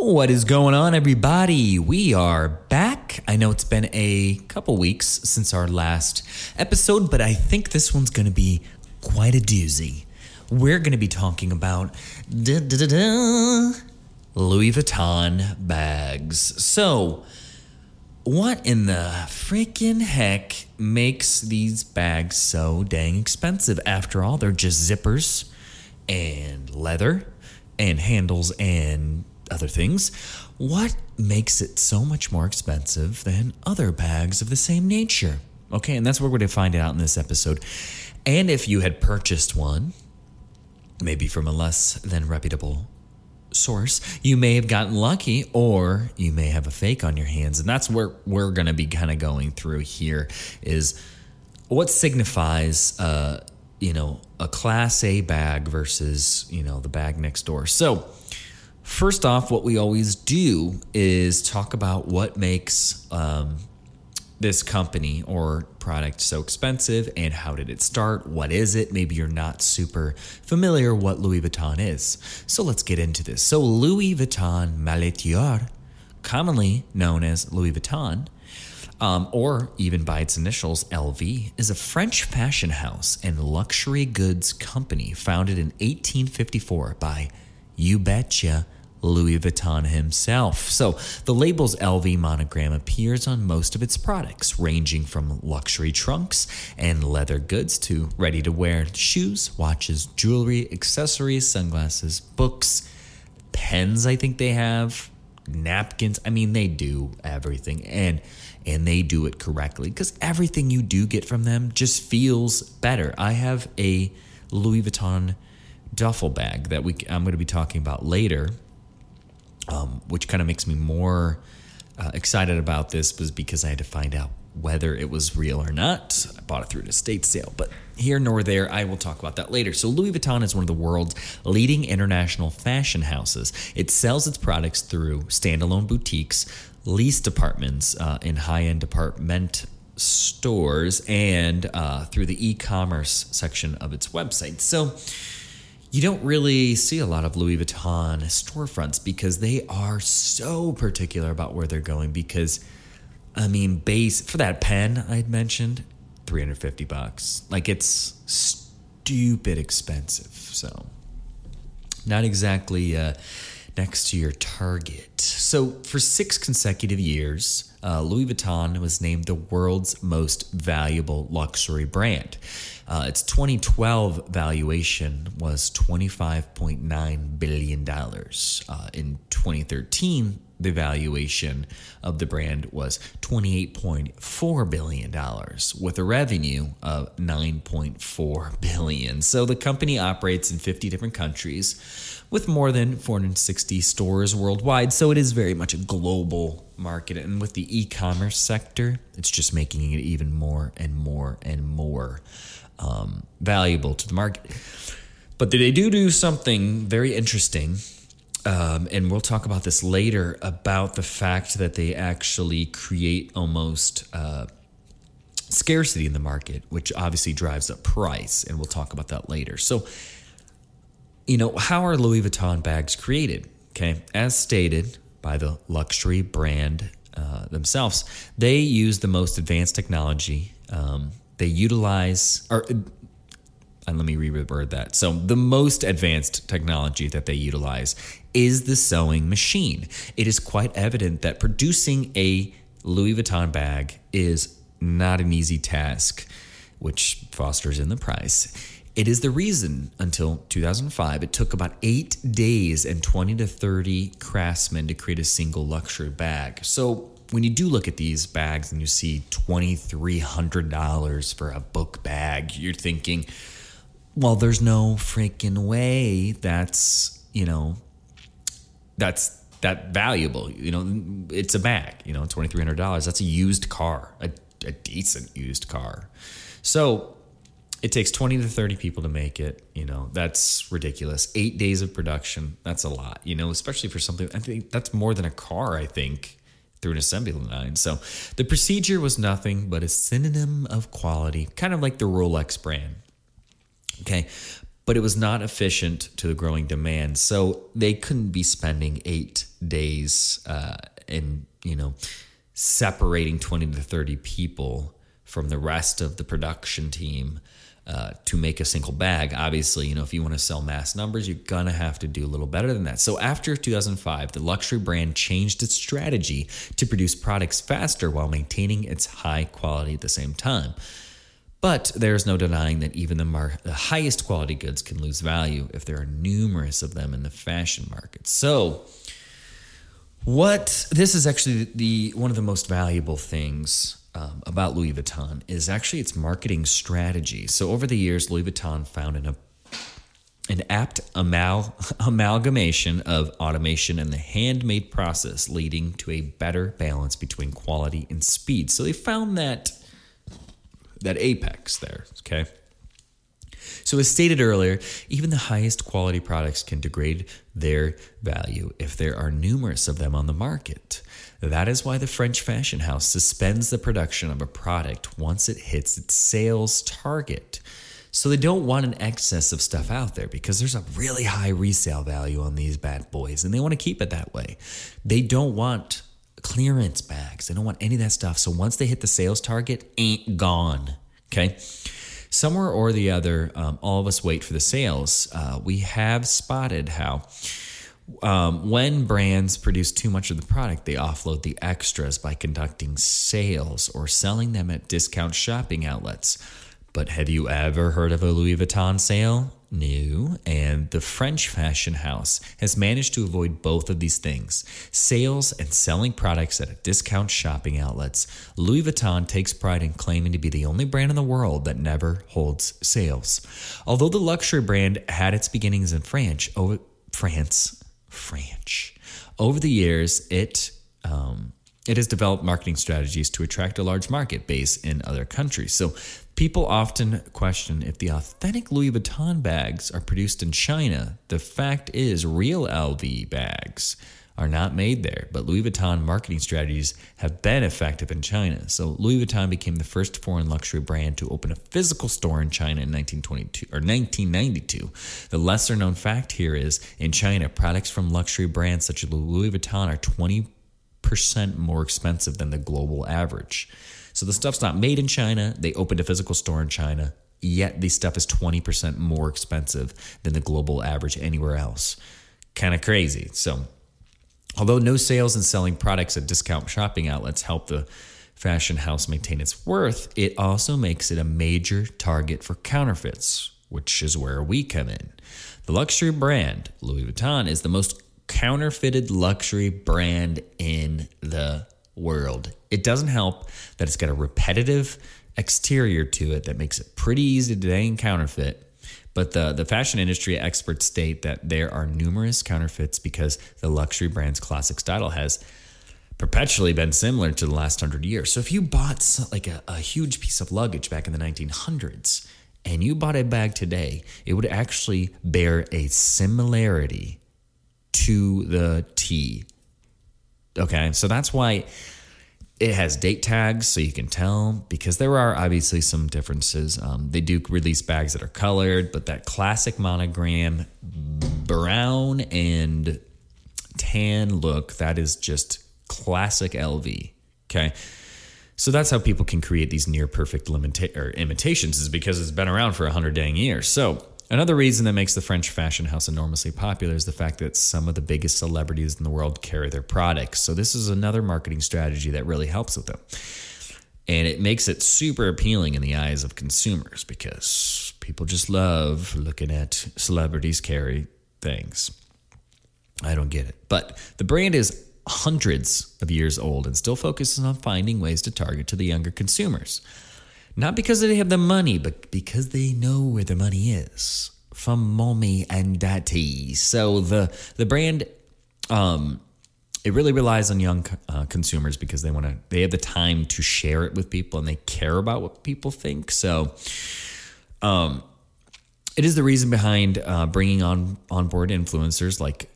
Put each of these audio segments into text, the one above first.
What is going on, everybody? We are back. I know it's been a couple weeks since our last episode, but I think this one's going to be quite a doozy. We're going to be talking about da, da, da, Louis Vuitton bags. So, what in the freaking heck makes these bags so dang expensive? After all, they're just zippers and leather and handles and other things. What makes it so much more expensive than other bags of the same nature? Okay, and that's what we're going to find it out in this episode. And if you had purchased one, maybe from a less than reputable source, you may have gotten lucky or you may have a fake on your hands. And that's where we're going to be kind of going through here is what signifies uh, you know, a class A bag versus, you know, the bag next door. So, First off, what we always do is talk about what makes um, this company or product so expensive and how did it start? What is it? Maybe you're not super familiar what Louis Vuitton is. So let's get into this. So Louis Vuitton Malletier, commonly known as Louis Vuitton, um, or even by its initials LV, is a French fashion house and luxury goods company founded in 1854 by, you betcha, Louis Vuitton himself. So the label's LV monogram appears on most of its products, ranging from luxury trunks and leather goods to ready to wear shoes, watches, jewelry, accessories, sunglasses, books, pens, I think they have, napkins. I mean, they do everything. And and they do it correctly because everything you do get from them just feels better. I have a Louis Vuitton duffel bag that we I'm going to be talking about later um, which kind of makes me more uh, excited about this was because I had to find out whether it was real or not. I bought it through an estate sale, but here nor there, I will talk about that later. So, Louis Vuitton is one of the world's leading international fashion houses. It sells its products through standalone boutiques, lease departments uh, in high end department stores, and uh, through the e commerce section of its website. So, you don't really see a lot of Louis Vuitton storefronts because they are so particular about where they're going. Because, I mean, base for that pen I'd mentioned, 350 bucks. Like it's stupid expensive. So, not exactly uh, next to your target. So, for six consecutive years, uh, Louis Vuitton was named the world's most valuable luxury brand. Uh, its 2012 valuation was $25.9 billion. Uh, in 2013, the valuation of the brand was $28.4 billion with a revenue of 9.4 billion. So the company operates in 50 different countries with more than 460 stores worldwide. So it is very much a global market. And with the e commerce sector, it's just making it even more and more and more um, valuable to the market. But they do do something very interesting um, and we'll talk about this later about the fact that they actually create almost uh, scarcity in the market, which obviously drives up price. And we'll talk about that later. So, you know, how are Louis Vuitton bags created? Okay. As stated by the luxury brand uh, themselves, they use the most advanced technology. Um, they utilize, or let me reword that. So, the most advanced technology that they utilize is the sewing machine. It is quite evident that producing a Louis Vuitton bag is not an easy task, which fosters in the price. It is the reason until 2005 it took about eight days and 20 to 30 craftsmen to create a single luxury bag. So when you do look at these bags and you see $2,300 for a book bag, you're thinking, well, there's no freaking way that's, you know, that's that valuable. You know, it's a bag, you know, $2,300. That's a used car, a a decent used car. So it takes 20 to 30 people to make it. You know, that's ridiculous. Eight days of production, that's a lot, you know, especially for something, I think that's more than a car, I think, through an assembly line. So the procedure was nothing but a synonym of quality, kind of like the Rolex brand. Okay. But it was not efficient to the growing demand. So they couldn't be spending eight days uh, in, you know, separating 20 to 30 people from the rest of the production team uh, to make a single bag. Obviously, you know, if you want to sell mass numbers, you're gonna have to do a little better than that. So after 2005, the luxury brand changed its strategy to produce products faster while maintaining its high quality at the same time. But there's no denying that even the, mar- the highest quality goods can lose value if there are numerous of them in the fashion market. So, what this is actually the one of the most valuable things um, about Louis Vuitton is actually its marketing strategy. So over the years, Louis Vuitton found an, an apt amal, amalgamation of automation and the handmade process, leading to a better balance between quality and speed. So they found that that apex there. Okay. So, as stated earlier, even the highest quality products can degrade their value if there are numerous of them on the market. That is why the French fashion house suspends the production of a product once it hits its sales target. So they don't want an excess of stuff out there because there's a really high resale value on these bad boys and they want to keep it that way. They don't want clearance bags. They don't want any of that stuff. So once they hit the sales target, ain't gone. Okay. Somewhere or the other, um, all of us wait for the sales. Uh, we have spotted how um, when brands produce too much of the product, they offload the extras by conducting sales or selling them at discount shopping outlets. But have you ever heard of a Louis Vuitton sale? No. And the French fashion house has managed to avoid both of these things sales and selling products at discount shopping outlets. Louis Vuitton takes pride in claiming to be the only brand in the world that never holds sales. Although the luxury brand had its beginnings in France, oh, France, French. Over the years, it um, it has developed marketing strategies to attract a large market base in other countries. So people often question if the authentic Louis Vuitton bags are produced in China. The fact is, real LV bags are not made there, but Louis Vuitton marketing strategies have been effective in China. So Louis Vuitton became the first foreign luxury brand to open a physical store in China in 1922 or 1992. The lesser known fact here is in China, products from luxury brands such as Louis Vuitton are 20% more expensive than the global average. So the stuff's not made in China. They opened a physical store in China, yet the stuff is 20% more expensive than the global average anywhere else. Kind of crazy. So Although no sales and selling products at discount shopping outlets help the fashion house maintain its worth, it also makes it a major target for counterfeits, which is where we come in. The luxury brand, Louis Vuitton, is the most counterfeited luxury brand in the world. It doesn't help that it's got a repetitive exterior to it that makes it pretty easy to dang counterfeit but the, the fashion industry experts state that there are numerous counterfeits because the luxury brand's classic style has perpetually been similar to the last hundred years. So if you bought like a, a huge piece of luggage back in the 1900s and you bought a bag today, it would actually bear a similarity to the T. Okay, so that's why it has date tags so you can tell because there are obviously some differences. Um, they do release bags that are colored, but that classic monogram brown and tan look that is just classic LV. Okay. So that's how people can create these near perfect limita- or imitations is because it's been around for a hundred dang years. So Another reason that makes the French fashion house enormously popular is the fact that some of the biggest celebrities in the world carry their products. So, this is another marketing strategy that really helps with them. And it makes it super appealing in the eyes of consumers because people just love looking at celebrities carry things. I don't get it. But the brand is hundreds of years old and still focuses on finding ways to target to the younger consumers. Not because they have the money, but because they know where the money is from mommy and daddy. So the the brand um, it really relies on young uh, consumers because they want to they have the time to share it with people and they care about what people think so um it is the reason behind uh, bringing on on board influencers like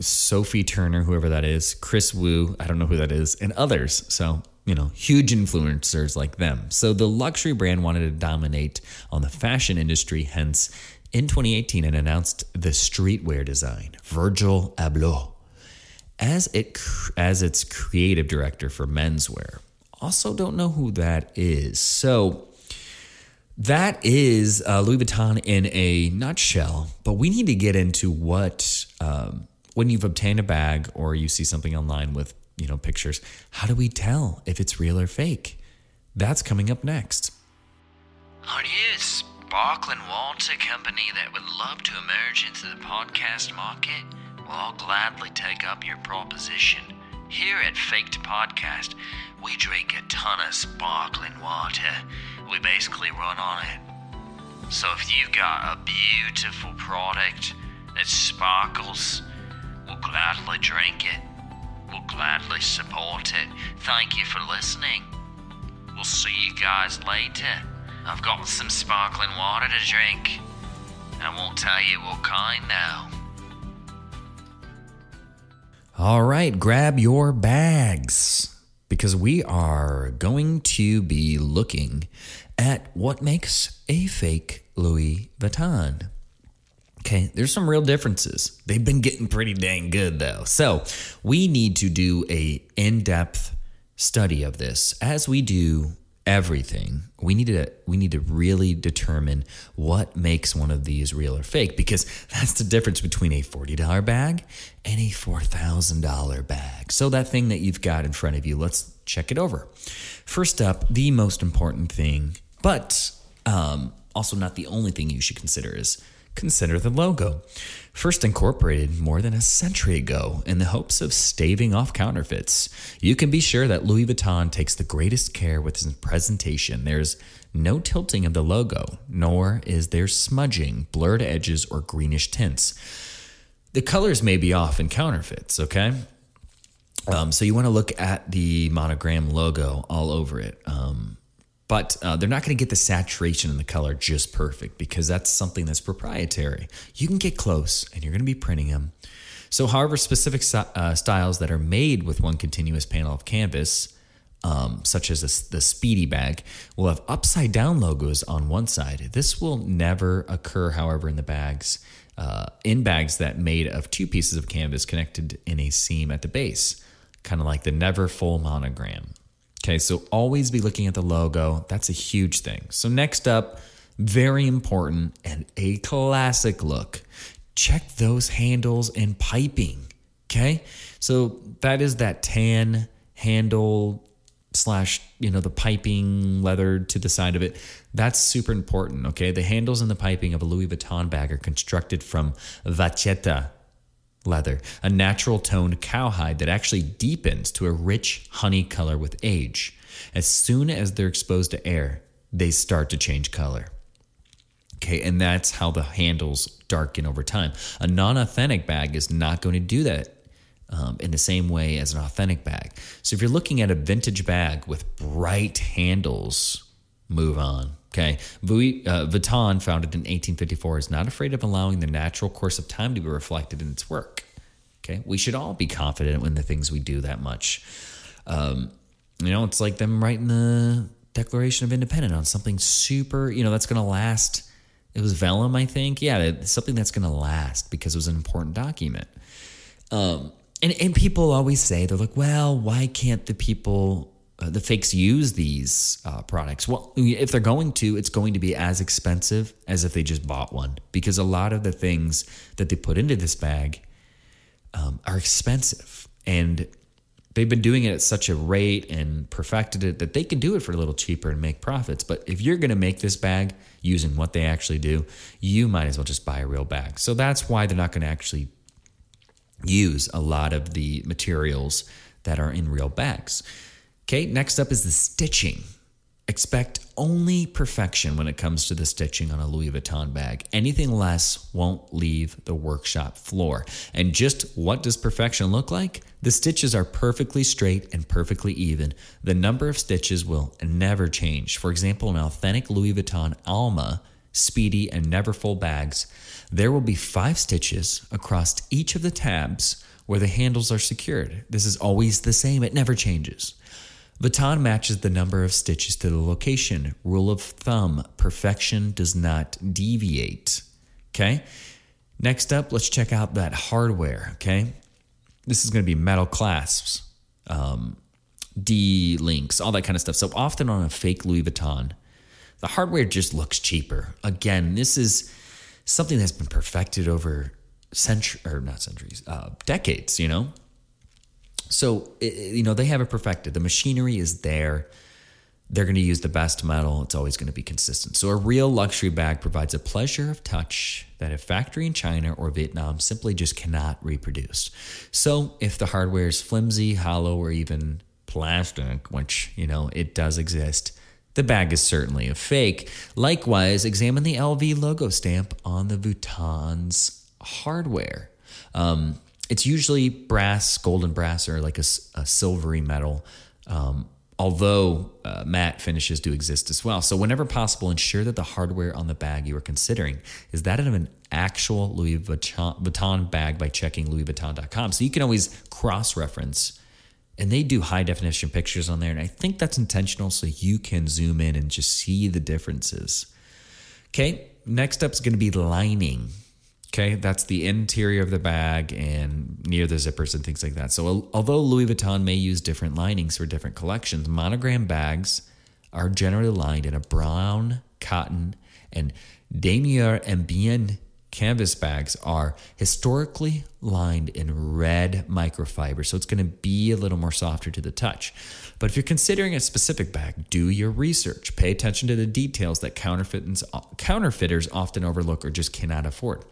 Sophie Turner, whoever that is, Kris Wu, I don't know who that is, and others. So, you know, huge influencers like them. So the luxury brand wanted to dominate on the fashion industry, hence in 2018 it announced the streetwear design, Virgil Abloh, as it as its creative director for menswear. Also don't know who that is. So that is uh, Louis Vuitton in a nutshell, but we need to get into what um, when you've obtained a bag or you see something online with you know pictures. How do we tell if it's real or fake? That's coming up next. Are you sparkling water company that would love to emerge into the podcast market? Well, I'll gladly take up your proposition. Here at Faked Podcast, we drink a ton of sparkling water. We basically run on it. So if you've got a beautiful product that sparkles, we'll gladly drink it. We'll gladly support it. Thank you for listening. We'll see you guys later. I've got some sparkling water to drink. I won't tell you what kind now. All right, grab your bags because we are going to be looking at what makes a fake Louis Vuitton. Okay, there's some real differences. They've been getting pretty dang good though. So, we need to do a in-depth study of this as we do everything. We need to we need to really determine what makes one of these real or fake because that's the difference between a $40 bag and a $4,000 bag. So that thing that you've got in front of you, let's check it over. First up, the most important thing, but um, also not the only thing you should consider is consider the logo. First incorporated more than a century ago in the hopes of staving off counterfeits, you can be sure that Louis Vuitton takes the greatest care with its presentation. There's no tilting of the logo, nor is there smudging, blurred edges, or greenish tints. The colors may be off in counterfeits, okay? Um, so you want to look at the monogram logo all over it. Um, but uh, they're not going to get the saturation and the color just perfect because that's something that's proprietary. You can get close and you're going to be printing them. So, however, specific uh, styles that are made with one continuous panel of canvas, um, such as a, the Speedy bag, will have upside down logos on one side. This will never occur, however, in the bags. Uh, in bags that made of two pieces of canvas connected in a seam at the base, kind of like the Neverfull monogram. Okay, so always be looking at the logo. That's a huge thing. So, next up, very important and a classic look. Check those handles and piping. Okay, so that is that tan handle slash, you know, the piping leather to the side of it. That's super important. Okay, the handles and the piping of a Louis Vuitton bag are constructed from vachetta leather, a natural toned cowhide that actually deepens to a rich honey color with age. As soon as they're exposed to air, they start to change color. Okay, and that's how the handles darken over time. A non authentic bag is not going to do that um, in the same way as an authentic bag. So if you're looking at a vintage bag with bright handles, move on. Okay, uh, Vuitton, founded in 1854, is not afraid of allowing the natural course of time to be reflected in its work. Okay, we should all be confident in the things we do that much. Um, you know, it's like them writing the Declaration of Independence on something super, you know, that's going to last. It was vellum, I think. Yeah, something that's going to last because it was an important document. Um, and, and people always say, they're like, well, why can't the people the fakes use these uh, products? Well, if they're going to, it's going to be as expensive as if they just bought one because a lot of the things that they put into this bag um, are expensive. And they've been doing it at such a rate and perfected it that they can do it for a little cheaper and make profits. But if you're going to make this bag using what they actually do, you might as well just buy a real bag. So that's why they're not going to actually use a lot of the materials that are in real bags. Okay, next up is the stitching. Expect only perfection when it comes to the stitching on a Louis Vuitton bag. Anything less won't leave the workshop floor. And just what does perfection look like? The stitches are perfectly straight and perfectly even. The number of stitches will never change. For example, an authentic Louis Vuitton Alma, Speedy, and Neverfull bags, there will be five stitches across each of the tabs where the handles are secured. This is always the same, it never changes. Vuitton matches the number of stitches to the location. Rule of thumb perfection does not deviate. Okay. Next up, let's check out that hardware. Okay. This is going to be metal clasps, um, D links, all that kind of stuff. So often on a fake Louis Vuitton, the hardware just looks cheaper. Again, this is something that's been perfected over centuries, or not centuries, uh, decades. You know, so, you know, they have it perfected. The machinery is there. They're going to use the best metal. It's always going to be consistent. So, a real luxury bag provides a pleasure of touch that a factory in China or Vietnam simply just cannot reproduce. So, if the hardware is flimsy, hollow, or even plastic, which, you know, it does exist, the bag is certainly a fake. Likewise, examine the LV logo stamp on the Vuitton's hardware. Um, it's usually brass, golden brass, or like a, a silvery metal. Um, although uh, matte finishes do exist as well. So, whenever possible, ensure that the hardware on the bag you are considering is that of an actual Louis Vuitton bag by checking louisvuitton.com. So, you can always cross reference. And they do high definition pictures on there. And I think that's intentional so you can zoom in and just see the differences. Okay, next up is going to be lining. Okay, that's the interior of the bag and near the zippers and things like that. So, although Louis Vuitton may use different linings for different collections, monogram bags are generally lined in a brown, cotton, and Damier Ebene canvas bags are historically lined in red microfiber. So, it's going to be a little more softer to the touch. But if you're considering a specific bag, do your research. Pay attention to the details that counterfeiters often overlook or just cannot afford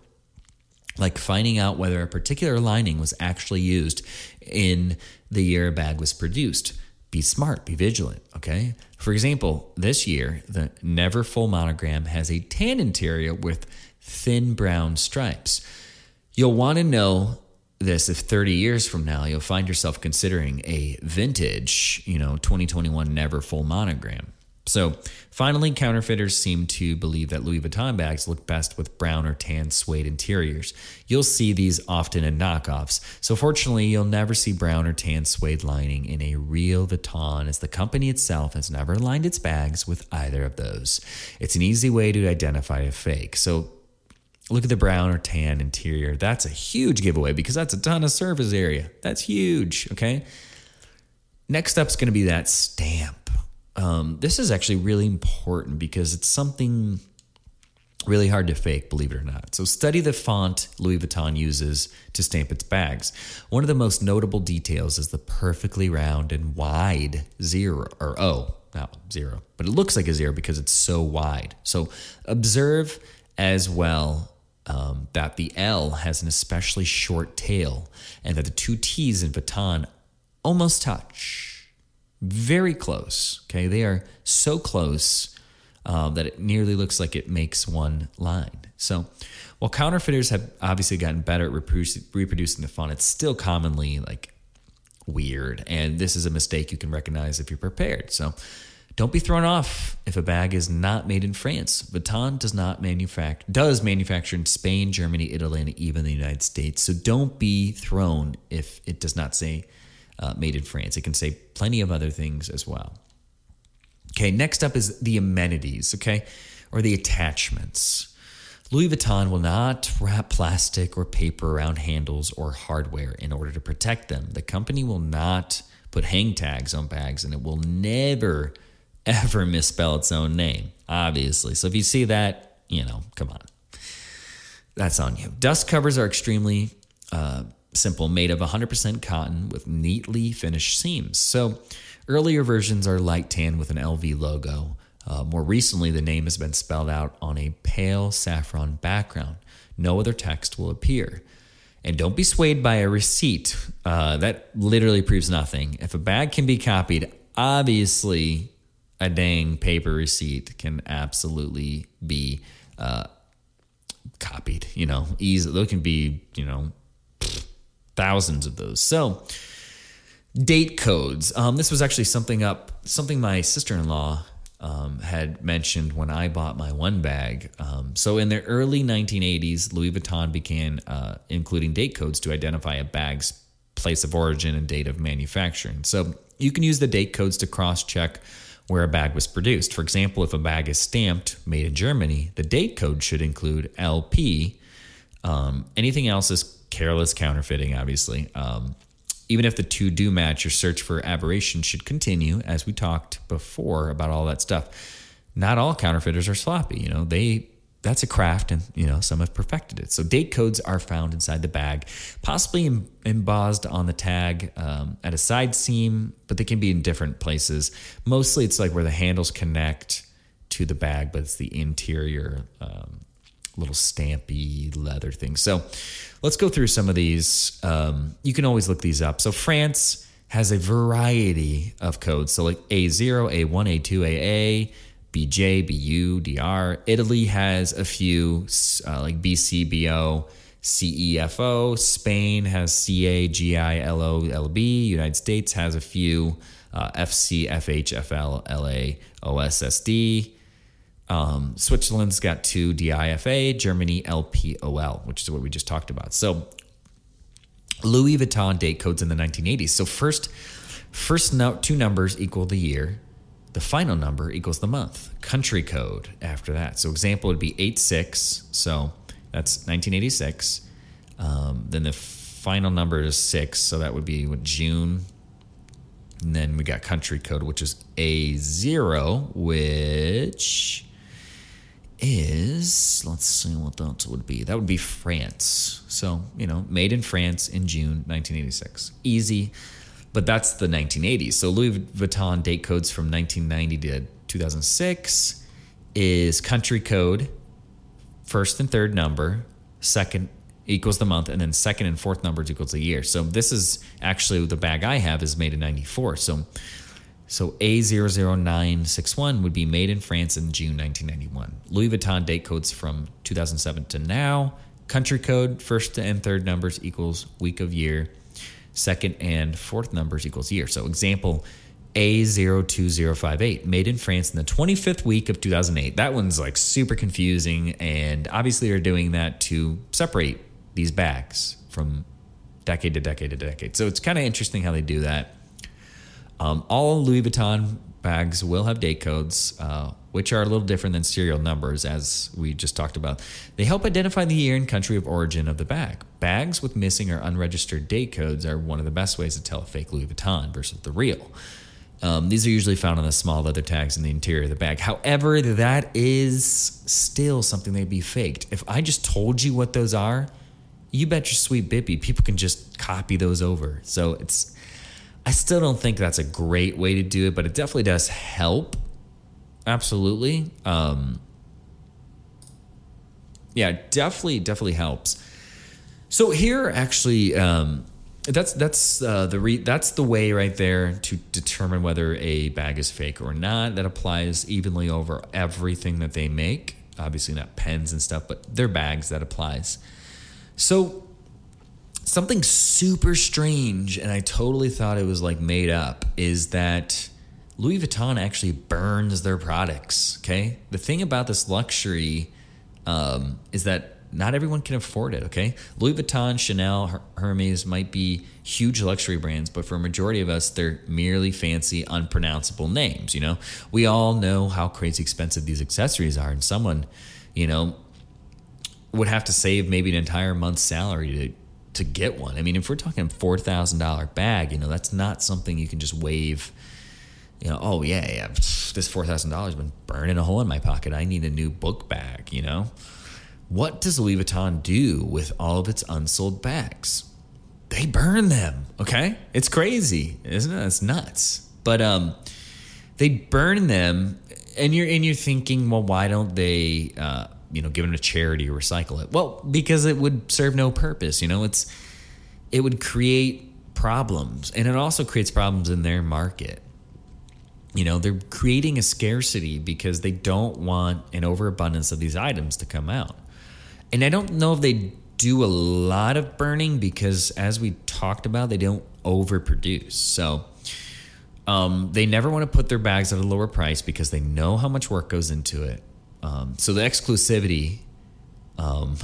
like finding out whether a particular lining was actually used in the year a bag was produced. Be smart, be vigilant, okay? For example, this year, the Neverfull monogram has a tan interior with thin brown stripes. You'll want to know this if 30 years from now you'll find yourself considering a vintage, you know, 2021 Neverfull monogram. So, finally, counterfeiters seem to believe that Louis Vuitton bags look best with brown or tan suede interiors. You'll see these often in knockoffs. So, fortunately, you'll never see brown or tan suede lining in a real Vuitton, as the company itself has never lined its bags with either of those. It's an easy way to identify a fake. So, Look at the brown or tan interior. That's a huge giveaway because that's a ton of surface area. That's huge. Okay. Next up is going to be that stamp. Um, this is actually really important because it's something really hard to fake, believe it or not. So, study the font Louis Vuitton uses to stamp its bags. One of the most notable details is the perfectly round and wide zero or O, not zero, but it looks like a zero because it's so wide. So, observe as well um, that the L has an especially short tail and that the two T's in Vuitton almost touch very close. Okay, they are so close uh, that it nearly looks like it makes one line. So, while counterfeiters have obviously gotten better at reproducing the font, it's still commonly like weird, and this is a mistake you can recognize if you're prepared. So, don't be thrown off if a bag is not made in France. Vuitton does not manufacture does manufacture in Spain, Germany, Italy, and even the United States. So don't be thrown if it does not say uh, made in France. It can say plenty of other things as well. Okay, next up is the amenities, okay, or the attachments. Louis Vuitton will not wrap plastic or paper around handles or hardware in order to protect them. The company will not put hang tags on bags and it will never, ever misspell its own name, obviously. So if you see that, you know, come on. That's on you. Dust covers are extremely uh, simple, made of 100% cotton with neatly finished seams. So earlier versions are light tan with an LV logo. Uh, more recently, the name has been spelled out on a pale saffron background. No other text will appear. And don't be swayed by a receipt. Uh, that literally proves nothing. If a bag can be copied, obviously a dang paper receipt can absolutely be uh, copied. You know, easy. There can be you know thousands of those. So date codes. Um, this was actually something up something my sister in law. Um, had mentioned when I bought my one bag. Um, so, in the early 1980s, Louis Vuitton began uh, including date codes to identify a bag's place of origin and date of manufacturing. So, you can use the date codes to cross check where a bag was produced. For example, if a bag is stamped made in Germany, the date code should include LP. Um, anything else is careless counterfeiting, obviously. Um, even if the two do match, your search for aberration should continue, as we talked before about all that stuff. Not all counterfeiters are sloppy. You know, they that's a craft, and you know some have perfected it. So date codes are found inside the bag, possibly embossed on the tag um, at a side seam, but they can be in different places. Mostly, it's like where the handles connect to the bag, but it's the interior um, little stampy leather thing. So let's go through some of these. Um, you can always look these up. So France has a variety of codes. So like A0, A1, A2, AA. BJ, BU, DR. Italy has a few uh, like BC, BO, CEFO. Spain has CA, GI, LO, LB. United States has a few uh, FC, FH, FL, LA, OSSD. Um, Switzerland's got two DIFA, Germany LPOL, which is what we just talked about. So Louis Vuitton date codes in the 1980s. So first, first no, two numbers equal the year. The final number equals the month. Country code after that. So example would be 86. So that's 1986. Um, then the final number is six. So that would be what, June. And then we got country code, which is A0, which is, let's see what that would be. That would be France. So, you know, made in France in June 1986. Easy but that's the 1980s. So Louis Vuitton date codes from 1990 to 2006 is country code, first and third number, second equals the month, and then second and fourth numbers equals the year. So this is actually the bag I have is made in 94. So so A00961 would be made in France in June 1991. Louis Vuitton date codes from 2007 to now. Country code, first and third numbers equals week of year second and fourth numbers equals year. So example A02058, made in France in the 25th week of 2008. That one's like super confusing. And obviously, they're doing that to separate these bags from decade to decade to decade. So it's kind of interesting how they do that. Um, all Louis Vuitton bags will have date codes. Uh, which are a little different than serial numbers, as we just talked about. They help identify the year and country of origin of the bag. Bags with missing or unregistered date codes are one of the best ways to tell a fake Louis Vuitton versus the real. Um, these are usually found on the small leather tags in the interior of the bag. However, that is still something they'd be faked. If I just told you what those are, you bet your sweet bippy, people can just copy those over. So it's, I still don't think that's a great way to do it, but it definitely does help absolutely. Um, yeah, definitely, definitely helps. So here, actually, um, that's that's uh, the re- that's the way right there to determine whether a bag is fake or not. That applies evenly over everything that they make. Obviously, not pens and stuff, but their bags that applies. So something super strange, and I totally thought it was like made up, is that Louis Vuitton actually burns their products. Okay. The thing about this luxury um, is that not everyone can afford it. Okay. Louis Vuitton, Chanel, Hermes might be huge luxury brands, but for a majority of us, they're merely fancy, unpronounceable names. You know, we all know how crazy expensive these accessories are, and someone, you know, would have to save maybe an entire month's salary to to get one. I mean, if we're talking four thousand dollar bag, you know, that's not something you can just wave you know, oh yeah, yeah, this four thousand dollars been burning a hole in my pocket. I need a new book bag. You know, what does Louis Vuitton do with all of its unsold bags? They burn them. Okay, it's crazy, isn't it? It's nuts. But um, they burn them, and you're and you're thinking, well, why don't they, uh, you know, give them to charity or recycle it? Well, because it would serve no purpose. You know, it's it would create problems, and it also creates problems in their market you know, they're creating a scarcity because they don't want an overabundance of these items to come out. And I don't know if they do a lot of burning because, as we talked about, they don't overproduce. So um, they never want to put their bags at a lower price because they know how much work goes into it. Um, so the exclusivity, um,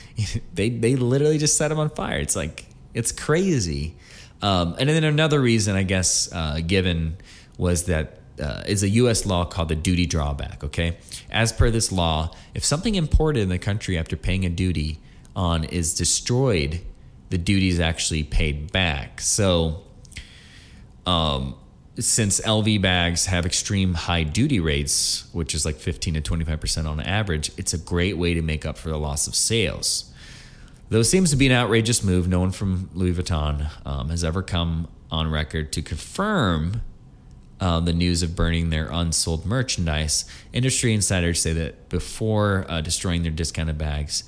they they literally just set them on fire. It's like it's crazy. Um, and then another reason, I guess, uh, given was that uh, is a U.S. law called the duty drawback. Okay, as per this law, if something imported in the country after paying a duty on is destroyed, the duty is actually paid back. So, um, since LV bags have extreme high duty rates, which is like 15 to 25% on average, it's a great way to make up for the loss of sales. Though it seems to be an outrageous move, no one from Louis Vuitton um, has ever come on record to confirm uh, the news of burning their unsold merchandise. Industry insiders say that before uh, destroying their discounted bags,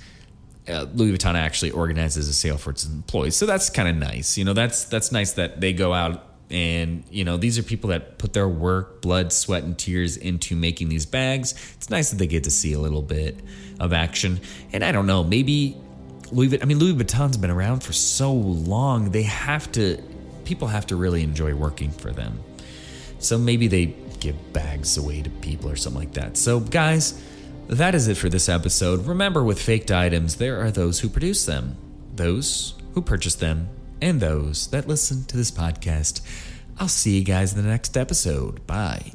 uh, Louis Vuitton actually organizes a sale for its employees. So that's kind of nice. You know, that's that's nice that they go out and you know these are people that put their work, blood, sweat, and tears into making these bags. It's nice that they get to see a little bit of action. And I don't know, maybe Louis. Vuitton, I mean, Louis Vuitton's been around for so long. They have to. People have to really enjoy working for them. So maybe they give bags away to people or something like that. So, guys, that is it for this episode. Remember, with faked items, there are those who produce them, those who purchase them, and those that listen to this podcast. I'll see you guys in the next episode. Bye.